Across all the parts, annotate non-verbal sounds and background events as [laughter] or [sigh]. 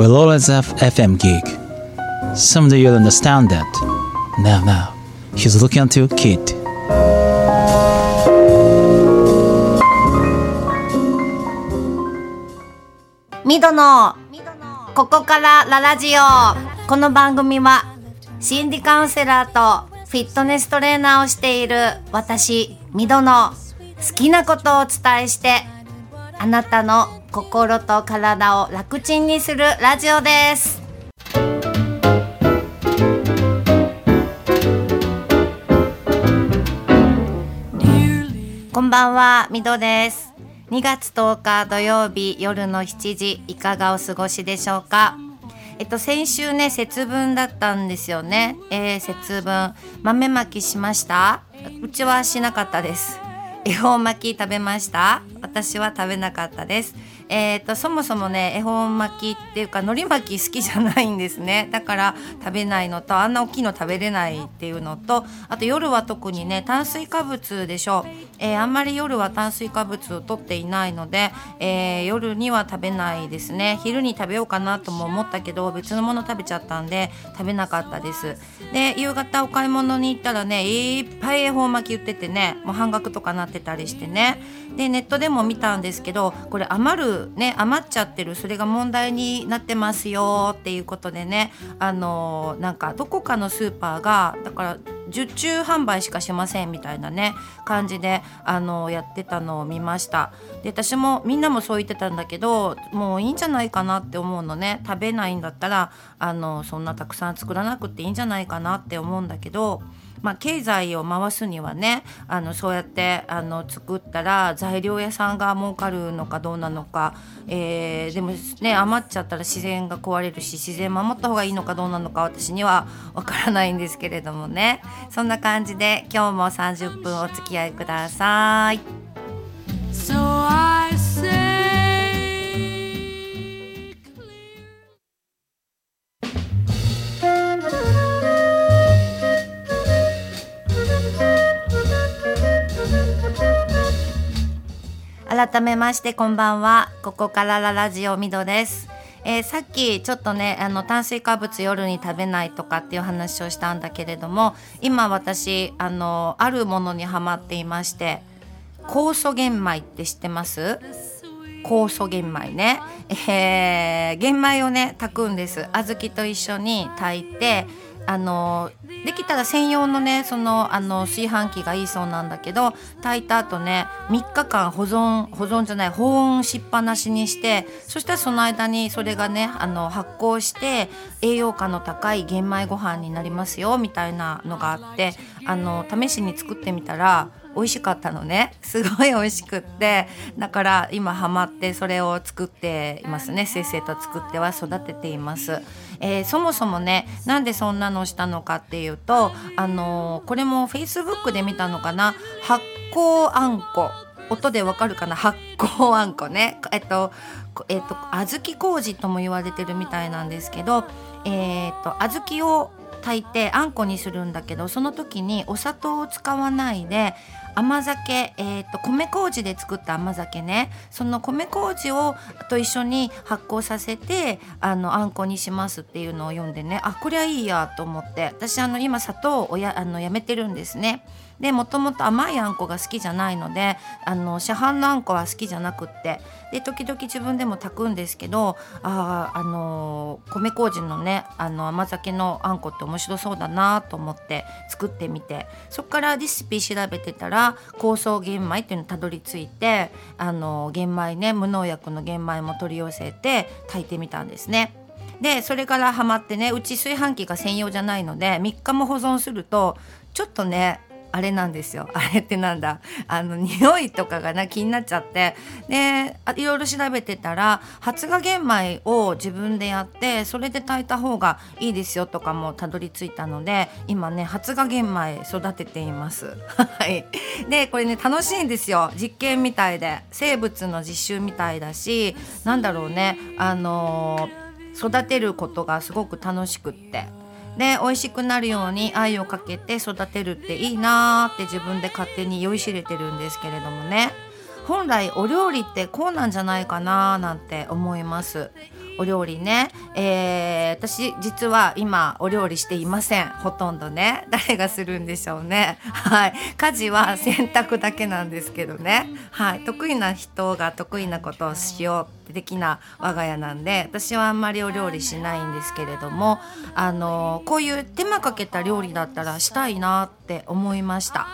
will always have FM gig. Someday you'll understand that. Now, now, he's looking at you, kid. ミドのここからララジオこの番組は心理カウンセラーとフィットネストレーナーをしている私ミドの好きなことをお伝えしてあなたの心と体を楽ちんにするラジオです。こんばんはミドです。2月10日土曜日夜の7時いかがお過ごしでしょうか？えっと先週ね節分だったんですよね、えー、節分。豆まきしました？うちはしなかったです。恵方巻き食べました？私は食べなかったです。えーと、そもそもね恵方巻きっていうか海苔巻き好きじゃないんですね。だから食べないのとあんな大きいの食べれないっていうのとあと夜は特にね炭水化物でしょう、えー、あんまり夜は炭水化物を取っていないので、えー、夜には食べないですね。昼に食べようかなとも思ったけど別のもの食べちゃったんで食べなかったです。で夕方お買い物に行ったらねいっぱい恵方巻き売っててねもう半額とかなってたりしてね。でネットでも見たんですけどこれ余るね余っちゃってるそれが問題になってますよっていうことでねあのなんかどこかのスーパーがだから受注販売しかしませんみたいなね感じであのやってたのを見ました。で私もみんなもそう言ってたんだけどもういいんじゃないかなって思うのね。食べないんだったらあのそんなたくさん作らなくていいんじゃないかなって思うんだけどまあ、経済を回すにはねあのそうやってあの作ったら材料屋さんが儲かるのかどうなのか、えー、でもね余っちゃったら自然が壊れるし自然守った方がいいのかどうなのか私にはわからないんですけれどもねそんな感じで今日も30分お付き合いください。改めましてこんばんは。ここからララジオミドです、えー、さっきちょっとねあの炭水化物夜に食べないとかっていう話をしたんだけれども今私あのあるものにはまっていまして酵素玄米って知ってます？酵素玄米ね、えー、玄米をね炊くんです。小豆と一緒に炊いてあのできたら専用のねそのあの炊飯器がいいそうなんだけど炊いた後ね3日間保存保存じゃない保温しっぱなしにしてそしたらその間にそれがねあの発酵して栄養価の高い玄米ご飯になりますよみたいなのがあってあの試しに作ってみたら美味しかったのねすごい美味しくってだから今ハマってそれを作っていますねせいせいと作っては育てています。えー、そもそもねなんでそんなのしたのかっていうとあのー、これもフェイスブックで見たのかな？発酵あんこ。音でわかるかな？発酵あんこね。えっとえっと小豆麹とも言われてるみたいなんですけどえ、っと小豆を炊いてあんこにするんだけどその時にお砂糖を使わないで甘酒、えーと、米麹で作った甘酒ね。その米麹をと一緒に発酵させてあのあんこにしますっていうのを読んでね。あこりゃいいやと思って。私あの今砂糖をやあのやめてるんですね。でもともと甘いあんこが好きじゃないのであの市販のあんこは好きじゃなくってで時々自分でも炊くんですけどああの米麹のねあの甘酒のあんこって面白そうだなと思って作ってみてそこからレシピ調べてたら酵素玄米っていうのにたどり着いてあの玄米ね無農薬の玄米も取り寄せて炊いてみたんですね。でそれからハマってねうち炊飯器が専用じゃないので3日も保存するとちょっとねあれなんですよ。[laughs] あれってなんだ？あの匂いとかがな気になっちゃって。でいろいろ調べてたら発芽玄米を自分でやってそれで炊いた方がいいですよとかもたどり着いたので今ね発芽玄米育てています。[laughs] はい、でこれね楽しいんですよ。実験みたいで。生物の実習みたいだしなんだろうね。あのー、育てることがすごく楽しくって。で美味しくなるように愛をかけて育てるっていいなーって自分で勝手に酔いしれてるんですけれどもね。本来お料理ってこうなんじゃないかななんて思います。お料理ね、えー、私実は今お料理していません。ほとんどね。[laughs] 誰がするんでしょうね。はい。家事は洗濯だけなんですけどね。はい。得意な人が得意なことをしようって的な我が家なんで私はあんまりお料理しないんですけれどもあのこういう手間かけた料理だったらしたいなって思いました。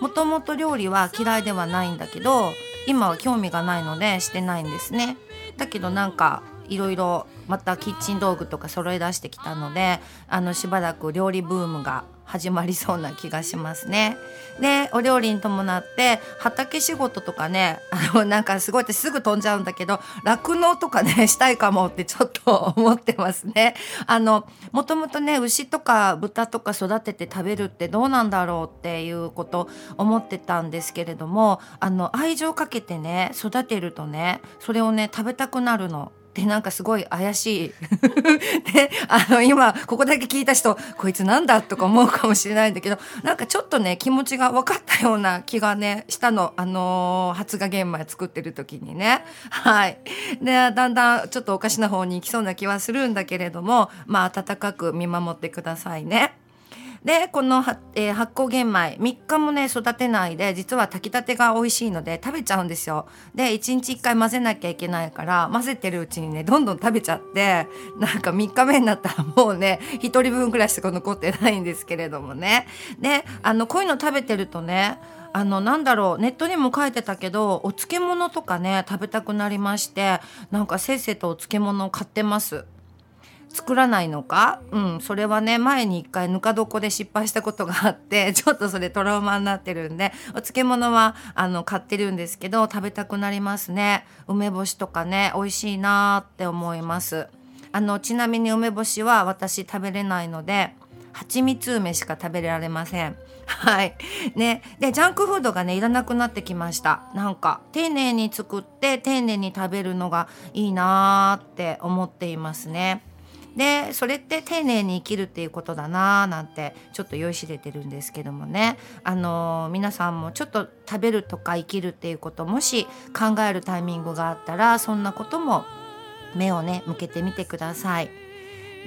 もともと料理は嫌いではないんだけど今は興味がないのでしてないんですね。だけどなんかいろいろまたキッチン道具とか揃え出してきたのであのしばらく料理ブームが始まりそうな気がしますね。でお料理に伴って畑仕事とかねあのなんかすごいってすぐ飛んじゃうんだけど酪農とかね [laughs] したいかもってちょっと思ってますね。あのもともとね牛とか豚とか育てて食べるってどうなんだろうっていうこと思ってたんですけれどもあの愛情かけてね育てるとねそれをね食べたくなるの。でなんかすごい怪しい。[laughs] であの今ここだけ聞いた人こいつなんだとか思うかもしれないんだけどなんかちょっとね気持ちが分かったような気がねしたの。あのー、発芽玄米作ってる時にね。はい。でだんだんちょっとおかしな方に行きそうな気はするんだけれどもまあ温かく見守ってくださいね。でこの、えー、発酵玄米3日もね育てないで実は炊きたてが美味しいので食べちゃうんですよ。で1日1回混ぜなきゃいけないから混ぜてるうちにねどんどん食べちゃってなんか3日目になったらもうね1人分ぐらいしか残ってないんですけれどもね。であのこういうの食べてるとねあのなんだろうネットにも書いてたけどお漬物とかね食べたくなりましてなんかせっせとお漬物を買ってます。作らないのか？うんそれはね前に一回ぬか床で失敗したことがあって [laughs] ちょっとそれトラウマになってるんでお漬物はあの買ってるんですけど食べたくなりますね梅干しとかね美味しいなって思いますあのちなみに梅干しは私食べれないので蜂蜜梅しか食べられません。はい。ね。で、ジャンクフードがね、いらなくなってきました。なんか、丁寧に作って、丁寧に食べるのがいいなーって思っていますね。でそれって丁寧に生きるっていうことだなーなんてちょっと酔いしれてるんですけどもねあのー、皆さんもちょっと食べるとか生きるっていうこともし考えるタイミングがあったらそんなことも目をね向けてみてください。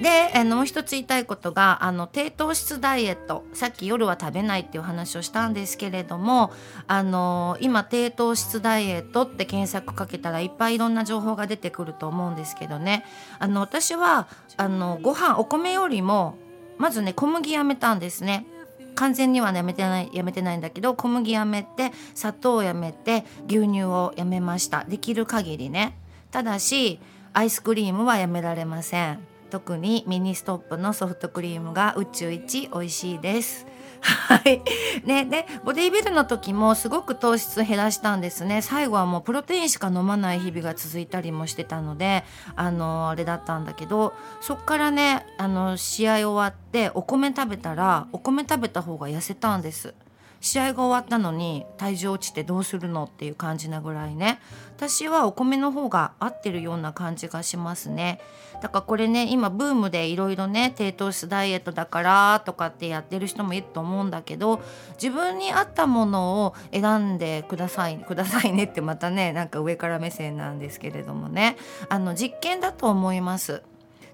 であのもう一つ言いたいことがあの低糖質ダイエット。さっき夜は食べないっていう話をしたんですけれどもあの今低糖質ダイエットって検索かけたらいっぱいいろんな情報が出てくると思うんですけどね。あの私はあのご飯お米よりもまずね小麦やめたんですね。完全には、やめてないやめてないんだけど小麦やめて砂糖をやめて牛乳をやめました。できる限りね。ただしアイスクリームはやめられません。特にミニストップのソフトクリームが宇宙一美味しいです。はい。ね、で、ボディビルの時もすごく糖質減らしたんですね。最後はもうプロテインしか飲まない日々が続いたりもしてたので、あの、あれだったんだけど、そっからね、あの、試合終わってお米食べたら、お米食べた方が痩せたんです。試合が終わったのに体重落ちてどうするのっていう感じなぐらいね。私はお米の方が合ってるような感じがしますね。だからこれね今ブームでいろいろね低糖質ダイエットだからとかってやってる人もいると思うんだけど自分に合ったものを選んでください [laughs] くださいねってまたねなんか上から目線なんですけれどもね。あの実験だと思います。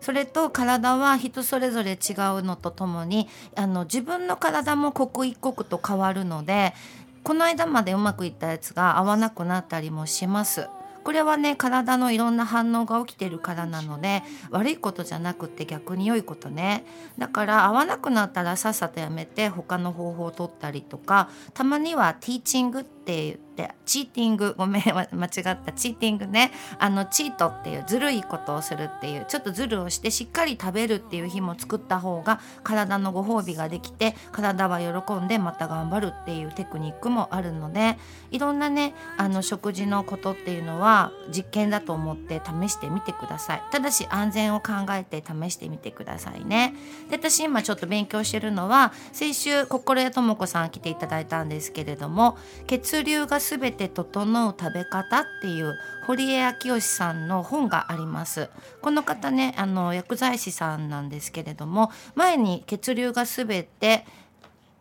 それと体は人それぞれ違うのとともにあの自分の体も刻一刻と変わるのでこの間までうまくいったやつが合わなくなったりもします。これはね体のいろんな反応が起きてるからなので悪いことじゃなくて逆に良いことねだから合わなくなったらさっさとやめて他の方法を取ったりとかたまにはティーチングってって言ってチーティングごめん間違った。チーティングね。あのチートっていうずるいことをするっていうちょっとずるをしてしっかり食べるっていう日も作った方が体のご褒美ができて体は喜んでまた頑張るっていうテクニックもあるのでいろんなねあの食事のことっていうのは実験だと思って試してみてください。ただし安全を考えて試してみてくださいね。で私今ちょっと勉強してるのは先週心屋智子さん来ていただいたんですけれども血流が全て整う食べ方っていう堀江明義さんの本があります。この方ねあの薬剤師さんなんですけれども前に血流が全て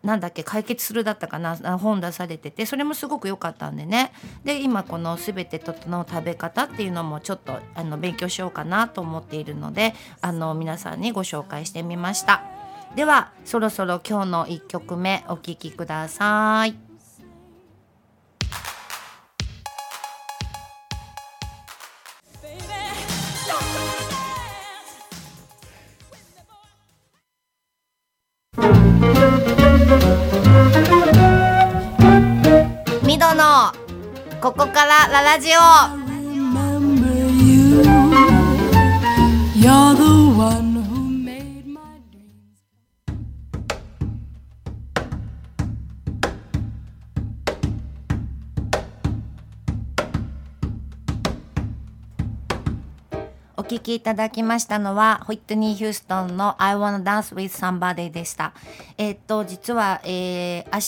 なんだっけ解決するだったかな本出されててそれもすごく良かったんでね。で今この「すべて整う食べ方」っていうのもちょっとあの勉強しようかなと思っているのであの皆さんにご紹介してみました。ではそろそろ今日の1曲目お聴きください。ラジオ。お聞きいただきましたのはホイットニー・ヒューストンの I Wanna Dance with Somebody でした。えーっと実は、えー明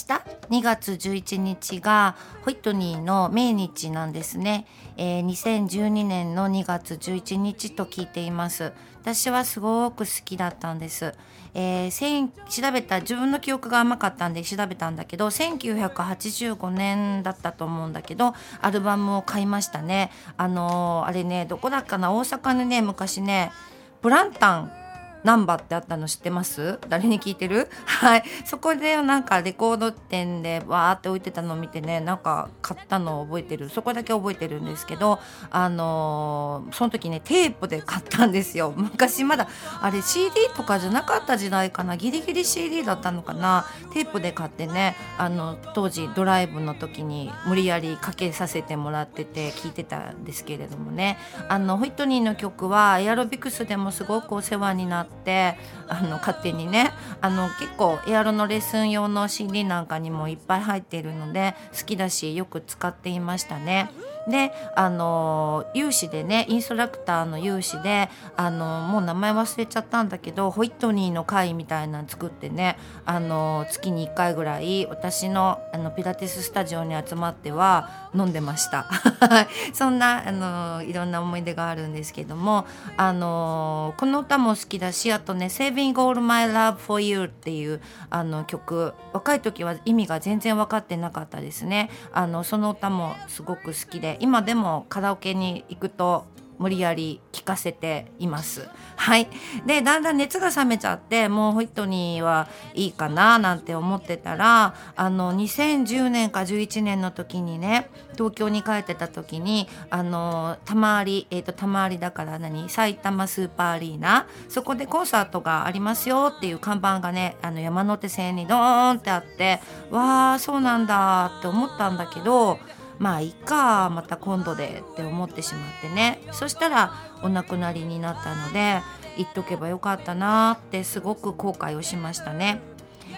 日2月11日がホイットニーの命日なんですね。えー2012年の2月11日と聞いています。私はすごく好きだったんです。えー調べた自分の記憶が甘かったんで調べたんだけど1985年だったと思うんだけどアルバムを買いましたねあのーあれねどこだっかな？大阪のね昔ねブランタンナンバーってあったの知ってます？誰に聞いてる？[laughs] はい。そこでなんかレコード店でわーって置いてたのを見てねなんか買ったのを覚えてる。そこだけ覚えてるんですけどあのーその時ねテープで買ったんですよ。[laughs] 昔まだあれ CD とかじゃなかった時代かな？ギリギリ CD だったのかな？テープで買ってねあの当時ドライブの時に無理やりかけさせてもらってて聞いてたんですけれどもね。あのホイットニーの曲はエアロビクスでもすごくお世話になってあの勝手にねあの結構エアロのレッスン用の CD なんかにもいっぱい入っているので好きだしよく使っていましたね。であの有志でねインストラクターの有志であのもう名前忘れちゃったんだけどホイットニーの会みたいなの作ってねあの月に1回ぐらい私のあのピラティススタジオに集まっては飲んでました。[laughs] そんなあのいろんな思い出があるんですけどもあのこの歌も好きだしあとね「Saving All My Love for You」っていうあの曲若い時は意味が全然分かってなかったですね。あのその歌もすごく好きで今でもカラオケに行くと無理やり聞かせています。はい。で、だんだん熱が冷めちゃって、もうホイットニーはいいかななんて思ってたら、あの、2010年か11年の時にね、東京に帰ってた時に、あの、たまわり、えっ、と、たまわりだから何埼玉スーパーアリーナ、そこでコンサートがありますよっていう看板がね、あの、山手線にドーンってあって、わー、そうなんだって思ったんだけど、まあいいかまた今度でって思ってしまってね。そしたらお亡くなりになったので言っとけばよかったなってすごく後悔をしましたね。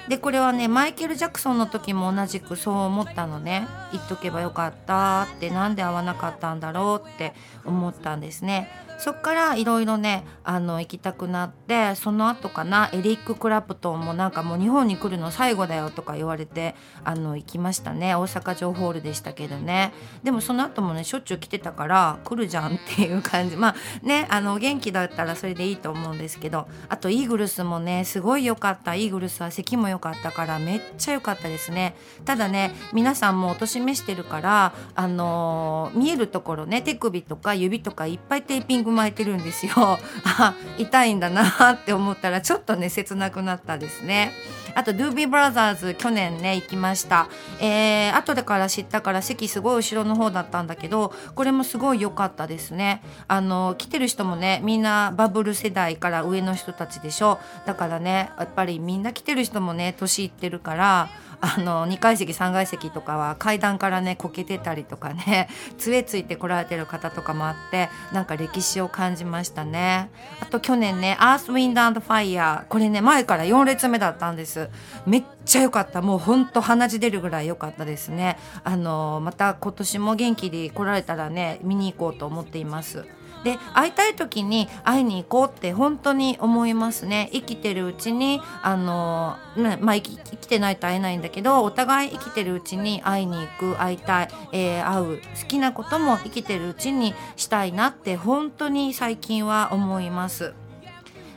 でこれはねマイケル・ジャクソンの時も同じくそう思ったのね。言っとけばよかったって何で会わなかったんだろうって思ったんですね。そっからいろいろねあの行きたくなってその後かなエリック・クラプトンもなんかもう日本に来るの最後だよとか言われてあの行きましたね。大阪城ホールでしたけどね。でもその後もねしょっちゅう来てたから来るじゃんっていう感じ。まあねあの元気だったらそれでいいと思うんですけどあとイーグルスもねすごい良かった。イーグルスは席も良かったからめっちゃ良かったですね。ただね皆さんもお年めしてるからあのー見えるところね手首とか指とかいっぱいテーピング巻いてるんですよ。[laughs] あ痛いんだなって思ったらちょっとね切なくなったですね。あとドゥービーブラザーズ去年ね行きました。えー、後でから知ったから席すごい後ろの方だったんだけどこれもすごい良かったですね。あの来てる人もねみんなバブル世代から上の人たちでしょ。だからねやっぱりみんな来てる人もね年いってるからあの2階席3階席とかは階段からねこけてたりとかね [laughs] 杖ついてこられてる方とかもあってなんか歴史を感じましたね。あと去年ね「アースウィンドアンドファイヤーこれね前から4列目だったんです。めっちゃ良かった。もうほんと鼻血出るぐらい良かったですね。あのまた今年も元気に来られたらね見に行こうと思っています。で会いたい時に会いに行こうって本当に思いますね生きてるうちにあの、ねまあ、生き生きてないと会えないんだけどお互い生きてるうちに会いに行く会いたい、えー会う好きなことも生きてるうちにしたいなって本当に最近は思います。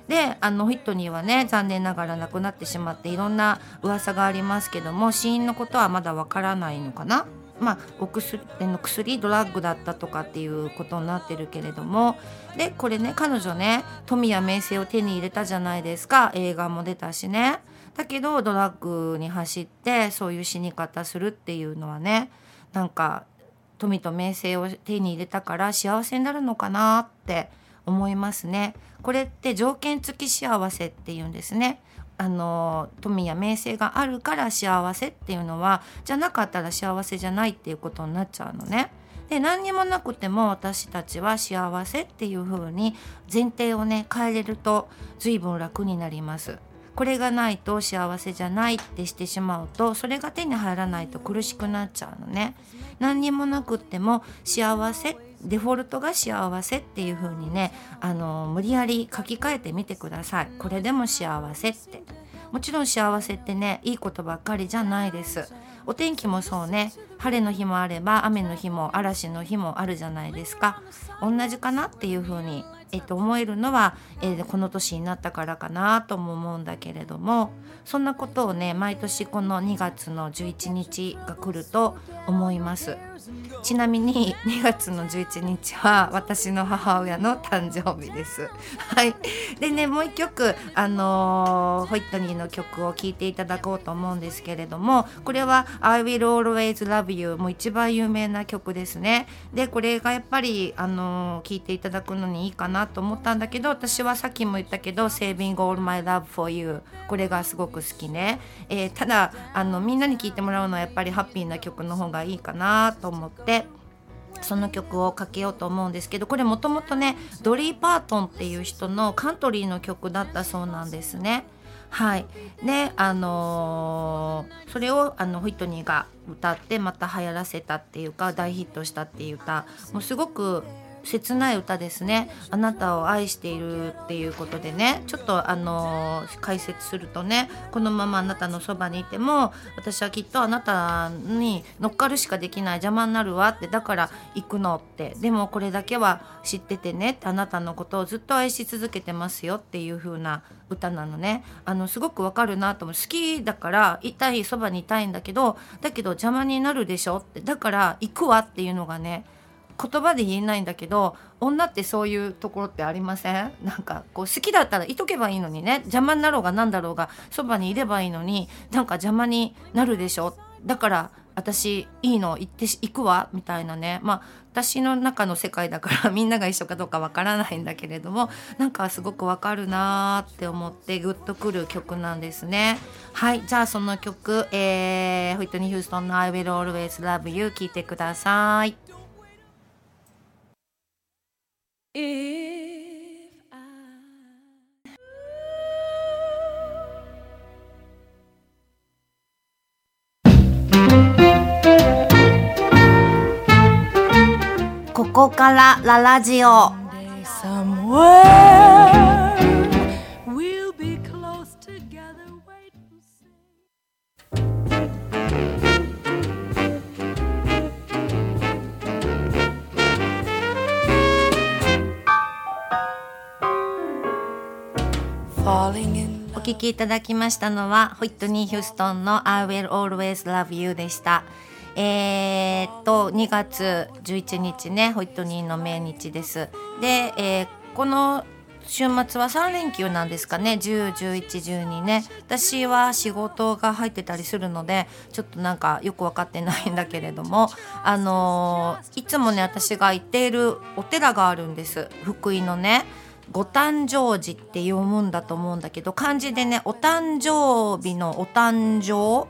であのホイットニーはね残念ながら亡くなってしまっていろんな噂がありますけども死因のことはまだわからないのかな？まあ、お薬の薬ドラッグだったとかっていうことになってるけれどもでこれね彼女ね富や名声を手に入れたじゃないですか。映画も出たしね。だけどドラッグに走ってそういう死に方するっていうのはねなんか富と名声を手に入れたから幸せになるのかなって思いますね。これって条件付き幸せっていうんですね。あの富や名声があるから幸せっていうのはじゃなかったら幸せじゃないっていうことになっちゃうのね。で何にもなくても私たちは幸せっていう風に前提をね変えれると随分楽になります。これがないと幸せじゃないってしてしまうとそれが手に入らないと苦しくなっちゃうのね何にもなくっても幸せデフォルトが幸せっていう風にねあの無理やり書き換えてみてください。これでも幸せって。もちろん幸せってねいいことばっかりじゃないです。お天気もそうね。晴れの日もあれば雨の日も嵐の日もあるじゃないですか。同じかなっていう風にえっと、思えるのは、えーこの年になったからかなとも思うんだけれどもそんなことをね毎年この2月の11日が来ると思います。ちなみに2月の11日は私の母親の誕生日です。はい。でねもう一曲あのーホイットニーの曲を聴いていただこうと思うんですけれどもこれは「I Will Always Love You」も一番有名な曲ですね。でこれがやっぱりあの聴いていただくのにいいかなと思ったんだけど私はさっきも言ったけど「Saving All My Love for You」これがすごく好きね、えーただあのみんなに聴いてもらうのはやっぱりハッピーな曲の方がいいかなと思ってその曲をかけようと思うんですけどこれもともとねドリー・パートンっていう人のカントリーの曲だったそうなんですね。はい、ねあのーそれをあのホイットニーが歌ってまた流行らせたっていうか大ヒットしたっていう歌もうすごく切ない歌ですね。あなたを愛しているっていうことでね。ちょっとあの解説するとねこのままあなたのそばにいても私はきっとあなたに乗っかるしかできない邪魔になるわってだから行くのって。でもこれだけは知っててねってあなたのことをずっと愛し続けてますよっていう風な歌なのね。あのすごくわかるなと思う。好きだからいたいそばにいたいんだけどだけど邪魔になるでしょって。だから行くわっていうのがね言葉で言えないんだけど女ってそういうところってありません？なんかこう好きだったらいとけばいいのにね。邪魔になろうが何だろうがそばにいればいいのになんか邪魔になるでしょ？だから私いいの行って行くわ？みたいなね。まあ私の中の世界だから [laughs] みんなが一緒かどうかわからないんだけれどもなんかすごくわかるなーって思ってグッとくる曲なんですね。はいじゃあその曲、えー、ホイットニー・ヒューストンの「I Will Always Love You」聴いてください。ラララジオ」お聴きいただきましたのはホイットニー・ヒューストンの「I Will Always Love You」でした。えーっと2月11日ねホイットニーの命日です。で、えーこの週末は3連休なんですかね。101112ね。私は仕事が入ってたりするのでちょっとなんかよく分かってないんだけれどもあのーいつもね私が行っているお寺があるんです。福井のねご誕生寺って読むんだと思うんだけど漢字でねお誕生日のお誕生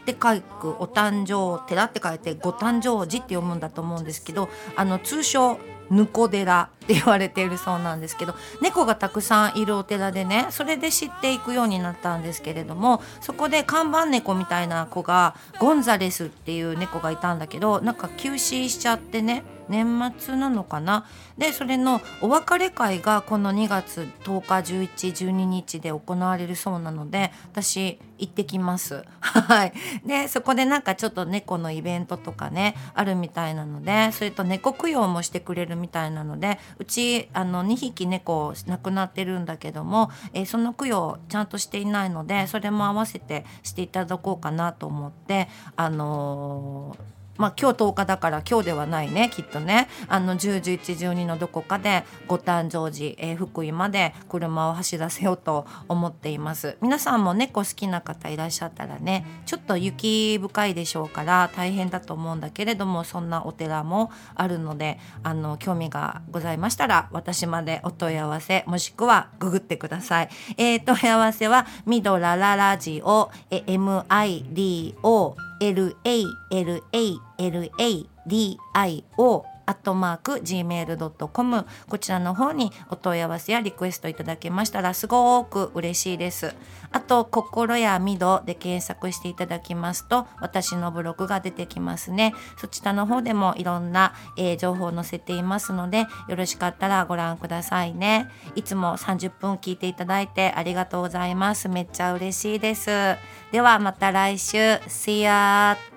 って書くお誕生寺って書いてご誕生寺って読むんだと思うんですけどあの通称ぬこ寺。って言われているそうなんですけど猫がたくさんいるお寺でねそれで知っていくようになったんですけれどもそこで看板猫みたいな子がゴンザレスっていう猫がいたんだけどなんか急死しちゃってね年末なのかな？でそれのお別れ会がこの2月10日1112日で行われるそうなので私行ってきます。はい。でそこでなんかちょっと猫のイベントとかねあるみたいなのでそれと猫供養もしてくれるみたいなのでうちあの2匹猫亡くなってるんだけども、えーその供養ちゃんとしていないのでそれも合わせてしていただこうかなと思ってあのーまあ今日10日だから今日ではないねきっとね。あの10、11、12のどこかでご誕生時、えー福井まで車を走らせようと思っています。皆さんも猫好きな方いらっしゃったらねちょっと雪深いでしょうから大変だと思うんだけれどもそんなお寺もあるのであの興味がございましたら私までお問い合わせもしくはググってください、えー、問い合わせはミドラララジオ MIDO LALALADIO アットマーク gmail.com こちらの方にお問い合わせやリクエストいただけましたらすごく嬉しいです。あと「心やみど」で検索していただきますと私のブログが出てきますね。そちらの方でもいろんな、えー情報を載せていますのでよろしかったらご覧くださいね。いつも30分聞いていただいてありがとうございます。めっちゃ嬉しいです。ではまた来週。See ya!